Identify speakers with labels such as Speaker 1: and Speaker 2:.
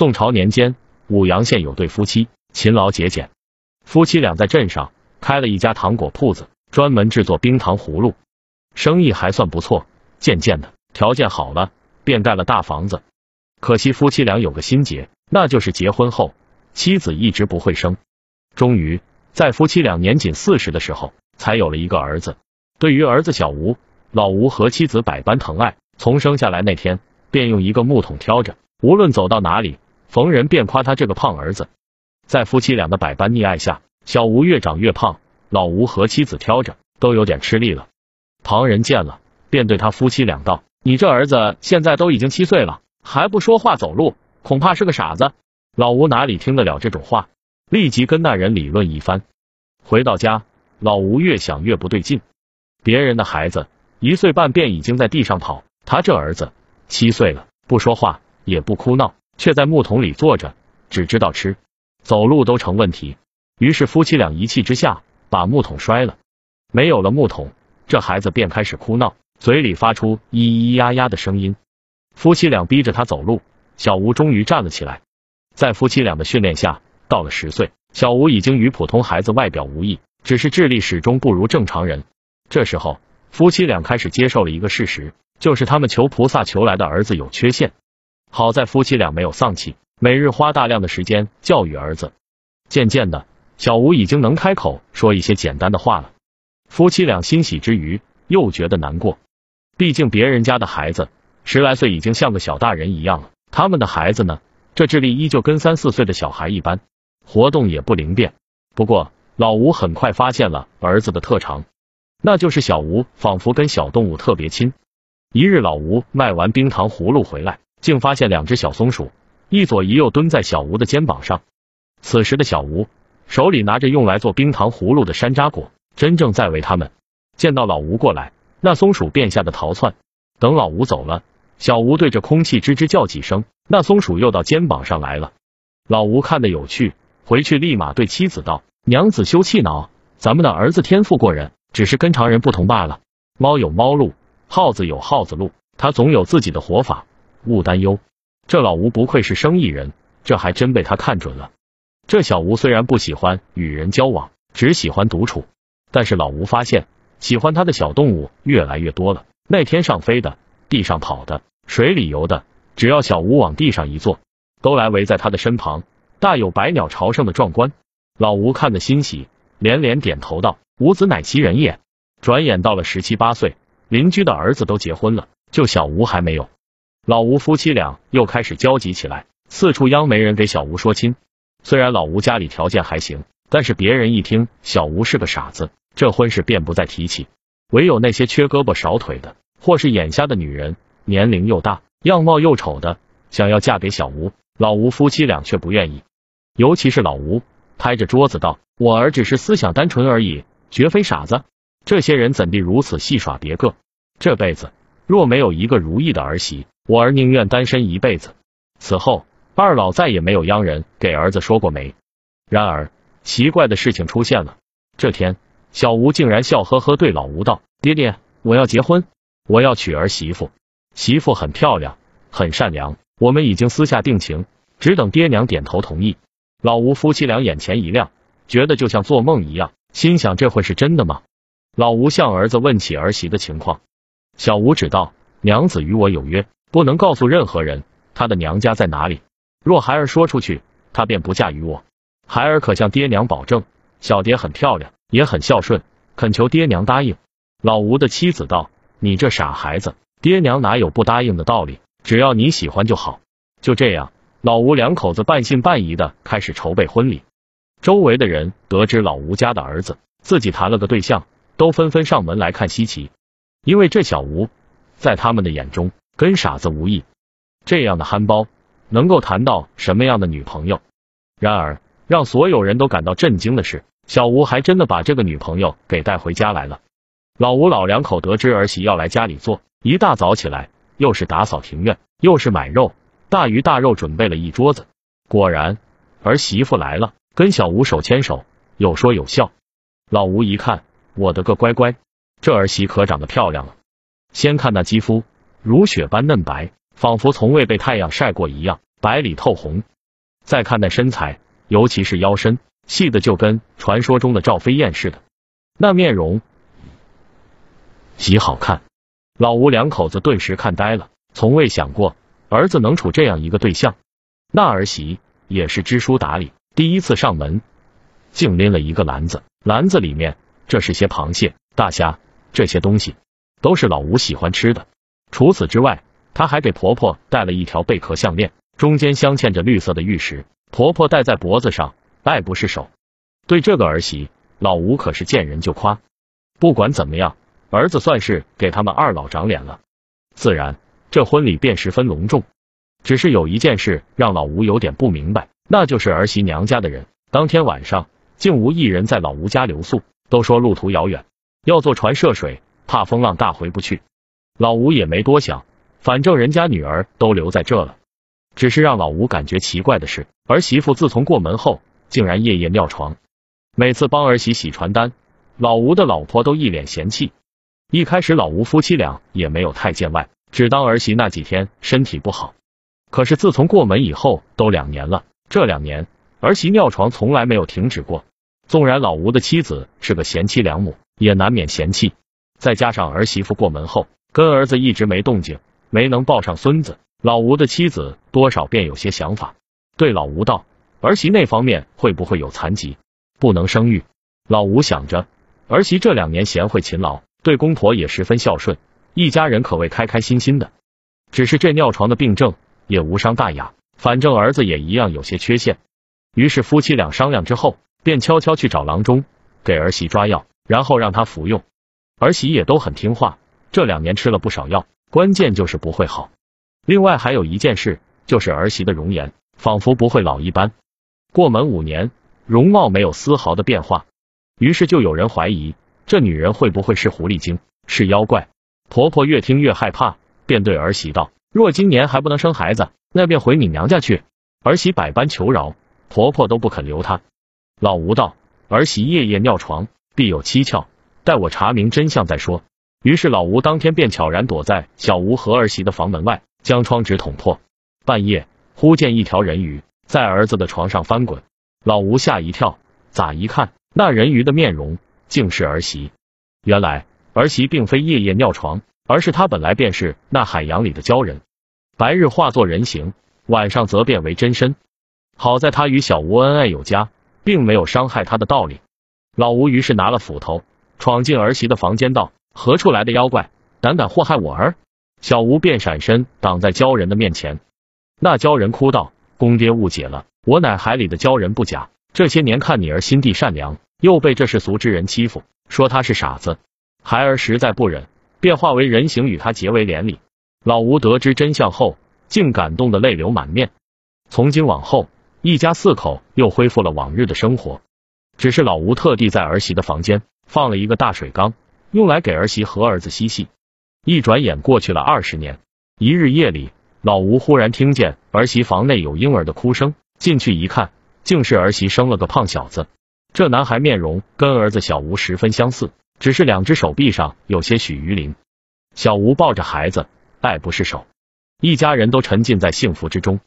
Speaker 1: 宋朝年间，武阳县有对夫妻，勤劳节俭。夫妻俩在镇上开了一家糖果铺子，专门制作冰糖葫芦，生意还算不错。渐渐的，条件好了，便盖了大房子。可惜夫妻俩有个心结，那就是结婚后妻子一直不会生。终于在夫妻俩年仅四十的时候，才有了一个儿子。对于儿子小吴，老吴和妻子百般疼爱，从生下来那天便用一个木桶挑着，无论走到哪里，逢人便夸他这个胖儿子。在夫妻俩的百般溺爱下，小吴越长越胖，老吴和妻子挑着都有点吃力了。旁人见了，便对他夫妻俩道：“你这儿子现在都已经七岁了，还不说话走路，恐怕是个傻子。”老吴哪里听得了这种话，立即跟那人理论一番。回到家，老吴越想越不对劲。别人的孩子一岁半便已经在地上跑，他这儿子七岁了，不说话也不哭闹，却在木桶里坐着，只知道吃，走路都成问题。于是夫妻俩一气之下把木桶摔了。没有了木桶，这孩子便开始哭闹，嘴里发出咿咿呀呀的声音。夫妻俩逼着他走路，小吴终于站了起来。在夫妻俩的训练下，到了十岁，小吴已经与普通孩子外表无异，只是智力始终不如正常人。这时候，夫妻俩开始接受了一个事实，就是他们求菩萨求来的儿子有缺陷。好在夫妻俩没有丧气，每日花大量的时间教育儿子。渐渐的，小吴已经能开口说一些简单的话了。夫妻俩欣喜之余，又觉得难过。毕竟别人家的孩子十来岁已经像个小大人一样了，他们的孩子呢，这智力依旧跟三四岁的小孩一般，活动也不灵便。不过老吴很快发现了儿子的特长。那就是小吴仿佛跟小动物特别亲。一日，老吴卖完冰糖葫芦回来，竟发现两只小松鼠一左一右蹲在小吴的肩膀上。此时的小吴手里拿着用来做冰糖葫芦的山楂果，真正在喂它们。见到老吴过来，那松鼠便吓得逃窜。等老吴走了，小吴对着空气吱吱叫几声，那松鼠又到肩膀上来了。老吴看得有趣，回去立马对妻子道：“娘子休气恼，咱们的儿子天赋过人。”只是跟常人不同罢了。猫有猫路，耗子有耗子路，他总有自己的活法，勿担忧。这老吴不愧是生意人，这还真被他看准了。这小吴虽然不喜欢与人交往，只喜欢独处，但是老吴发现喜欢他的小动物越来越多了。那天上飞的，地上跑的，水里游的，只要小吴往地上一坐，都来围在他的身旁，大有百鸟朝圣的壮观。老吴看得欣喜，连连点头道。吾子乃其人也。转眼到了十七八岁，邻居的儿子都结婚了，就小吴还没有。老吴夫妻俩又开始焦急起来，四处央媒人给小吴说亲。虽然老吴家里条件还行，但是别人一听小吴是个傻子，这婚事便不再提起。唯有那些缺胳膊少腿的，或是眼瞎的女人，年龄又大，样貌又丑的，想要嫁给小吴，老吴夫妻俩却不愿意。尤其是老吴，拍着桌子道：“我儿只是思想单纯而已。”绝非傻子，这些人怎地如此戏耍别个？这辈子若没有一个如意的儿媳，我儿宁愿单身一辈子。此后，二老再也没有央人给儿子说过媒。然而，奇怪的事情出现了。这天，小吴竟然笑呵呵对老吴道：“爹爹，我要结婚，我要娶儿媳妇。媳妇很漂亮，很善良，我们已经私下定情，只等爹娘点头同意。”老吴夫妻俩眼前一亮，觉得就像做梦一样。心想这会是真的吗？老吴向儿子问起儿媳的情况，小吴只道娘子与我有约，不能告诉任何人她的娘家在哪里。若孩儿说出去，她便不嫁于我。孩儿可向爹娘保证，小蝶很漂亮，也很孝顺，恳求爹娘答应。老吴的妻子道：“你这傻孩子，爹娘哪有不答应的道理？只要你喜欢就好。”就这样，老吴两口子半信半疑的开始筹备婚礼。周围的人得知老吴家的儿子自己谈了个对象，都纷纷上门来看稀奇，因为这小吴在他们的眼中跟傻子无异。这样的憨包能够谈到什么样的女朋友？然而，让所有人都感到震惊的是，小吴还真的把这个女朋友给带回家来了。老吴老两口得知儿媳要来家里做，一大早起来，又是打扫庭院，又是买肉，大鱼大肉准备了一桌子。果然，儿媳妇来了。跟小吴手牵手，有说有笑。老吴一看，我的个乖乖，这儿媳可长得漂亮了。先看那肌肤，如雪般嫩白，仿佛从未被太阳晒过一样，白里透红。再看那身材，尤其是腰身，细的就跟传说中的赵飞燕似的。那面容极好看，老吴两口子顿时看呆了，从未想过儿子能处这样一个对象。那儿媳也是知书达理，第一次上门，竟拎了一个篮子，篮子里面这是些螃蟹、大虾，这些东西都是老吴喜欢吃的。除此之外，她还给婆婆带了一条贝壳项链，中间镶嵌着绿色的玉石，婆婆戴在脖子上，爱不释手。对这个儿媳，老吴可是见人就夸。不管怎么样，儿子算是给他们二老长脸了，自然这婚礼便十分隆重。只是有一件事让老吴有点不明白，那就是儿媳娘家的人当天晚上竟无一人在老吴家留宿，都说路途遥远，要坐船涉水，怕风浪大回不去。老吴也没多想，反正人家女儿都留在这了。只是让老吴感觉奇怪的是，儿媳妇自从过门后，竟然夜夜尿床。每次帮儿媳洗传单，老吴的老婆都一脸嫌弃。一开始老吴夫妻俩也没有太见外，只当儿媳那几天身体不好。可是自从过门以后，都两年了。这两年儿媳尿床从来没有停止过。纵然老吴的妻子是个贤妻良母，也难免嫌弃。再加上儿媳妇过门后跟儿子一直没动静，没能抱上孙子，老吴的妻子多少便有些想法，对老吴道：“儿媳那方面会不会有残疾，不能生育？”老吴想着，儿媳这两年贤惠勤劳，对公婆也十分孝顺，一家人可谓开开心心的。只是这尿床的病症。也无伤大雅，反正儿子也一样有些缺陷。于是夫妻俩商量之后，便悄悄去找郎中给儿媳抓药，然后让他服用。儿媳也都很听话，这两年吃了不少药，关键就是不会好。另外还有一件事，就是儿媳的容颜仿佛不会老一般，过门五年，容貌没有丝毫的变化。于是就有人怀疑这女人会不会是狐狸精，是妖怪。婆婆越听越害怕，便对儿媳道。若今年还不能生孩子，那便回你娘家去。儿媳百般求饶，婆婆都不肯留她。老吴道：“儿媳夜夜尿床，必有蹊跷，待我查明真相再说。”于是老吴当天便悄然躲在小吴和儿媳的房门外，将窗纸捅破。半夜忽见一条人鱼在儿子的床上翻滚，老吴吓一跳，咋一看，那人鱼的面容竟是儿媳。原来儿媳并非夜夜尿床。而是她本来便是那海洋里的鲛人，白日化作人形，晚上则变为真身。好在他与小吴恩爱有加，并没有伤害他的道理。老吴于是拿了斧头，闯进儿媳的房间，道：“何处来的妖怪，胆敢祸害我儿？”小吴便闪身挡在鲛人的面前。那鲛人哭道：“公爹误解了，我乃海里的鲛人不假。这些年看你儿心地善良，又被这世俗之人欺负，说他是傻子，孩儿实在不忍。”便化为人形与他结为连理。老吴得知真相后，竟感动的泪流满面。从今往后，一家四口又恢复了往日的生活。只是老吴特地在儿媳的房间放了一个大水缸，用来给儿媳和儿子嬉戏。一转眼过去了二十年，一日夜里，老吴忽然听见儿媳房内有婴儿的哭声，进去一看，竟是儿媳生了个胖小子。这男孩面容跟儿子小吴十分相似。只是两只手臂上有些许鱼鳞。小吴抱着孩子，爱不释手，一家人都沉浸在幸福之中。